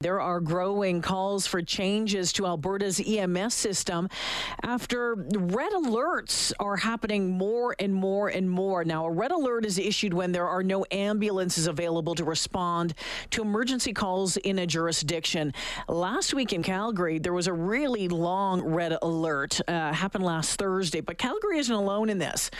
There are growing calls for changes to Alberta's EMS system after red alerts are happening more and more and more. Now, a red alert is issued when there are no ambulances available to respond to emergency calls in a jurisdiction. Last week in Calgary, there was a really long red alert, uh, happened last Thursday, but Calgary isn't alone in this.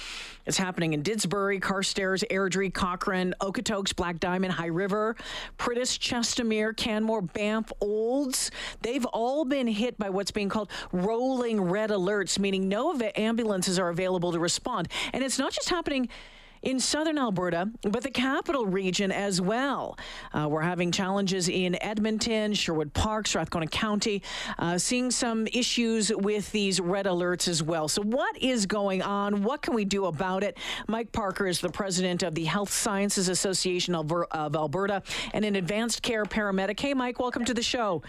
It's happening in Didsbury, Carstairs, Airdrie, Cochrane, Okotoks, Black Diamond, High River, Priddis, Chestermere, Canmore, Banff, Olds. They've all been hit by what's being called rolling red alerts, meaning no ambulances are available to respond. And it's not just happening in southern Alberta, but the capital region as well. Uh, we're having challenges in Edmonton, Sherwood Park, Strathcona County, uh, seeing some issues with these red alerts as well. So, what is going on? What can we do about it? Mike Parker is the president of the Health Sciences Association of, of Alberta and an advanced care paramedic. Hey, Mike, welcome to the show.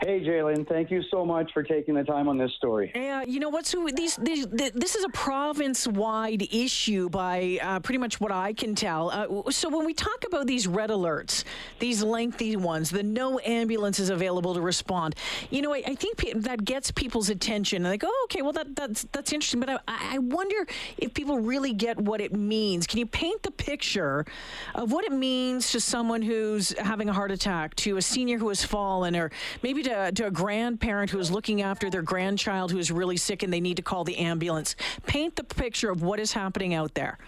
Hey, Jalen, thank you so much for taking the time on this story. Yeah, you know what? So, these, these this is a province wide issue by uh, pretty much what I can tell. Uh, so when we talk about these red alerts, these lengthy ones, the no ambulances available to respond, you know, I, I think pe- that gets people's attention. And they go, oh, okay, well that that's that's interesting. But I, I wonder if people really get what it means. Can you paint the picture of what it means to someone who's having a heart attack, to a senior who has fallen, or maybe to, to a grandparent who is looking after their grandchild who is really sick and they need to call the ambulance? Paint the picture of what is happening out there.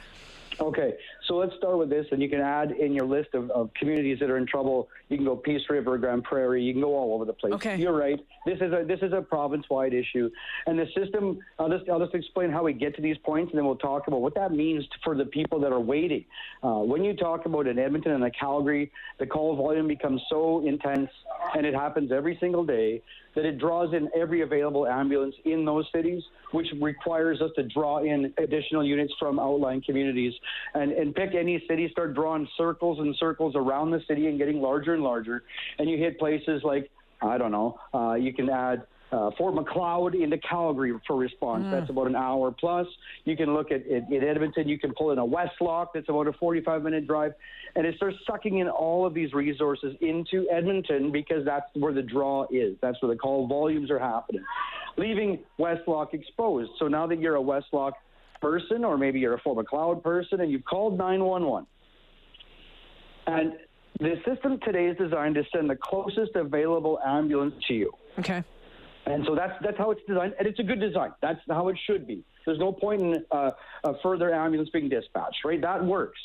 Okay, so let's start with this, and you can add in your list of, of communities that are in trouble. You can go Peace River, Grande Prairie. You can go all over the place. Okay. You're right. This is a this is a province-wide issue, and the system. I'll just I'll just explain how we get to these points, and then we'll talk about what that means for the people that are waiting. Uh, when you talk about in Edmonton and the Calgary, the call volume becomes so intense, and it happens every single day that it draws in every available ambulance in those cities, which requires us to draw in additional units from outlying communities and, and pick any city, start drawing circles and circles around the city and getting larger and larger. And you hit places like, I don't know, uh, you can add uh, Fort Macleod into Calgary for response. Mm. That's about an hour plus. You can look at, at, at Edmonton. You can pull in a Westlock. That's about a 45 minute drive. And it starts sucking in all of these resources into Edmonton because that's where the draw is. That's where the call volumes are happening, leaving Westlock exposed. So now that you're a Westlock person, or maybe you're a Fort Macleod person, and you've called 911, and the system today is designed to send the closest available ambulance to you. Okay. And so that's that's how it's designed, and it's a good design. That's how it should be. There's no point in uh, a further ambulance being dispatched, right? That works.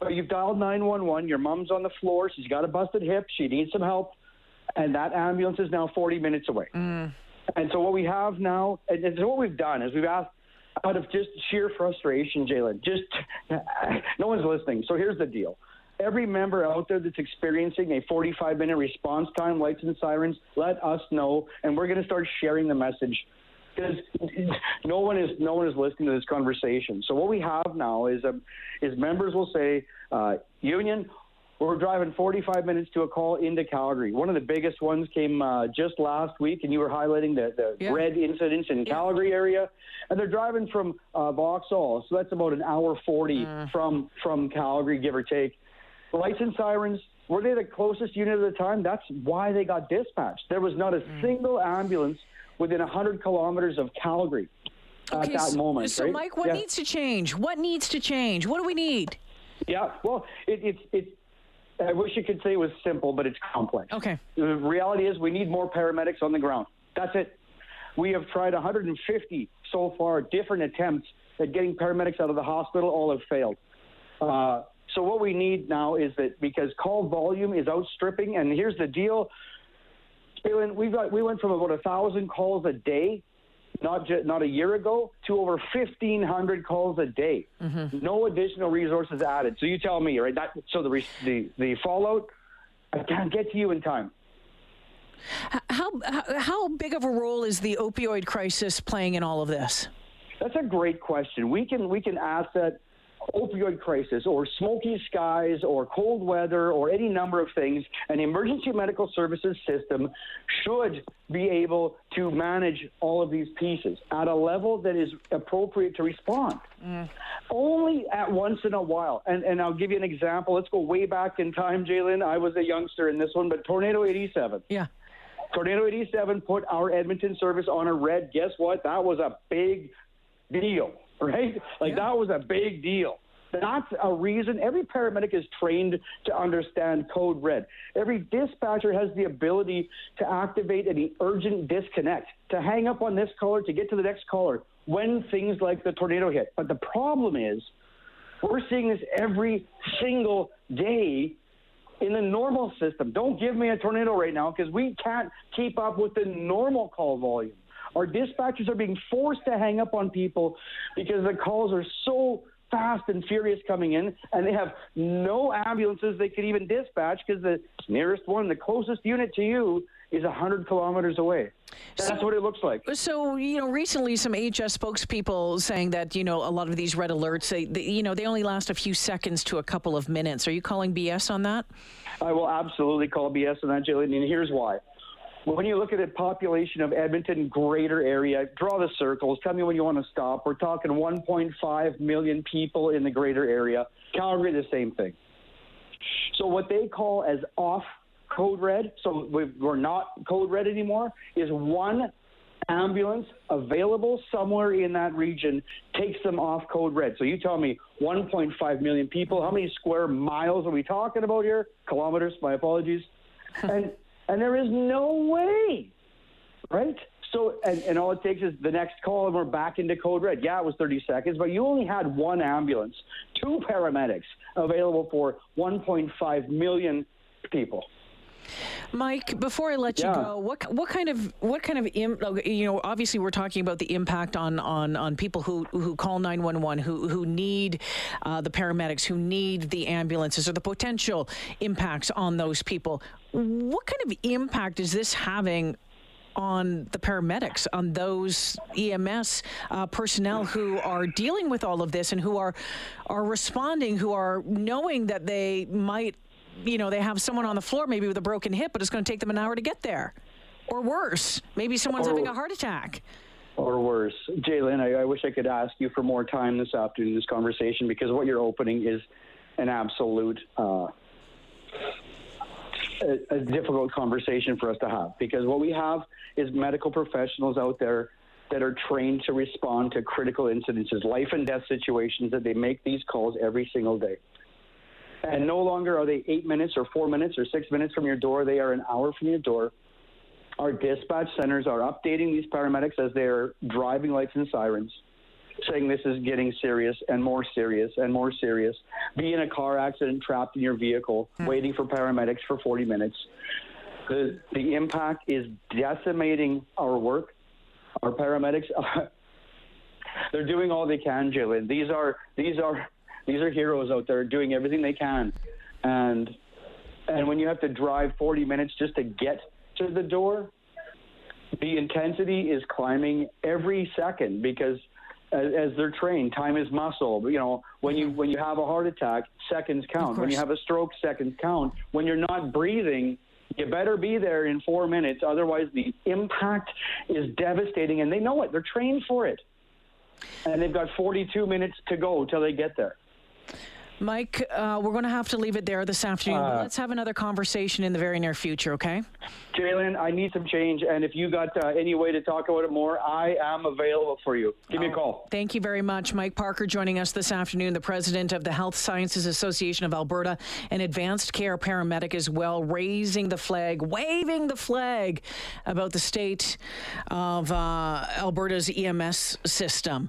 But you've dialed 911. Your mom's on the floor. She's got a busted hip. She needs some help, and that ambulance is now 40 minutes away. Mm. And so what we have now, and, and so what we've done is we've asked out of just sheer frustration, Jalen. Just no one's listening. So here's the deal every member out there that's experiencing a 45 minute response time, lights and sirens, let us know, and we're going to start sharing the message because no one is no one is listening to this conversation. So what we have now is um, is members will say, uh, Union. We're driving 45 minutes to a call into Calgary. One of the biggest ones came uh, just last week, and you were highlighting the, the yeah. red incidents in yeah. Calgary area. And they're driving from uh, Vauxhall, so that's about an hour 40 mm. from from Calgary, give or take. Lights and sirens, were they the closest unit at the time? That's why they got dispatched. There was not a mm. single ambulance within 100 kilometers of Calgary okay, at that so, moment. So, right? Mike, what yeah. needs to change? What needs to change? What do we need? Yeah, well, it, it's it's. I wish you could say it was simple, but it's complex. Okay. The reality is, we need more paramedics on the ground. That's it. We have tried 150 so far, different attempts at getting paramedics out of the hospital. All have failed. Uh, so what we need now is that because call volume is outstripping, and here's the deal, we got we went from about a thousand calls a day, not just, not a year ago, to over fifteen hundred calls a day. Mm-hmm. No additional resources added. So you tell me, right? That so the the the fallout, I can't get to you in time. How, how how big of a role is the opioid crisis playing in all of this? That's a great question. We can we can ask that opioid crisis or smoky skies or cold weather or any number of things, an emergency medical services system should be able to manage all of these pieces at a level that is appropriate to respond. Mm. Only at once in a while. And, and I'll give you an example. Let's go way back in time, Jalen. I was a youngster in this one, but Tornado 87. Yeah. Tornado 87 put our Edmonton service on a red. Guess what? That was a big deal, right? Like yeah. that was a big deal. That's a reason. Every paramedic is trained to understand code red. Every dispatcher has the ability to activate an urgent disconnect, to hang up on this caller, to get to the next caller when things like the tornado hit. But the problem is, we're seeing this every single day in the normal system. Don't give me a tornado right now because we can't keep up with the normal call volume. Our dispatchers are being forced to hang up on people because the calls are so fast and furious coming in, and they have no ambulances they could even dispatch because the nearest one, the closest unit to you, is 100 kilometers away. That's so, what it looks like. So, you know, recently some HS spokespeople saying that, you know, a lot of these red alerts, they, they, you know, they only last a few seconds to a couple of minutes. Are you calling BS on that? I will absolutely call BS on that, Jillian, and here's why. When you look at the population of Edmonton greater area, draw the circles. Tell me when you want to stop. We're talking 1.5 million people in the greater area. Calgary, the same thing. So what they call as off code red, so we're not code red anymore, is one ambulance available somewhere in that region takes them off code red. So you tell me 1.5 million people, how many square miles are we talking about here? Kilometers, my apologies. and and there is no way, right? So, and, and all it takes is the next call, and we're back into code red. Yeah, it was 30 seconds, but you only had one ambulance, two paramedics available for 1.5 million people. Mike, before I let yeah. you go, what what kind of what kind of you know obviously we're talking about the impact on on on people who who call 911 who who need uh, the paramedics who need the ambulances or the potential impacts on those people. What kind of impact is this having on the paramedics, on those EMS uh, personnel who are dealing with all of this and who are are responding, who are knowing that they might you know, they have someone on the floor maybe with a broken hip, but it's going to take them an hour to get there. Or worse, maybe someone's or, having a heart attack. Or worse. Jalen, I, I wish I could ask you for more time this afternoon, this conversation, because what you're opening is an absolute. Uh, a, a difficult conversation for us to have because what we have is medical professionals out there that are trained to respond to critical incidences, life and death situations that they make these calls every single day. And no longer are they eight minutes or four minutes or six minutes from your door. They are an hour from your door. Our dispatch centers are updating these paramedics as they are driving lights and sirens, saying this is getting serious and more serious and more serious. Be in a car accident, trapped in your vehicle, hmm. waiting for paramedics for 40 minutes. The, the impact is decimating our work. Our paramedics, they're doing all they can, Jalen. These are these are these are heroes out there doing everything they can, and and when you have to drive 40 minutes just to get to the door, the intensity is climbing every second because as, as, they're trained, time is muscle. You know, when you when you have a heart attack, seconds count. When you have a stroke, seconds count. When you're not breathing, you better be there in four minutes. Otherwise, the impact is devastating, and they know it. They're trained for it, and they've got 42 minutes to go till they get there. Mike, uh, we're going to have to leave it there this afternoon. Uh, let's have another conversation in the very near future, okay? Jalen, I need some change, and if you got uh, any way to talk about it more, I am available for you. Give oh, me a oh, call. Thank you very much, Mike Parker, joining us this afternoon, the president of the Health Sciences Association of Alberta, an advanced care paramedic as well, raising the flag, waving the flag about the state of uh, Alberta's EMS system.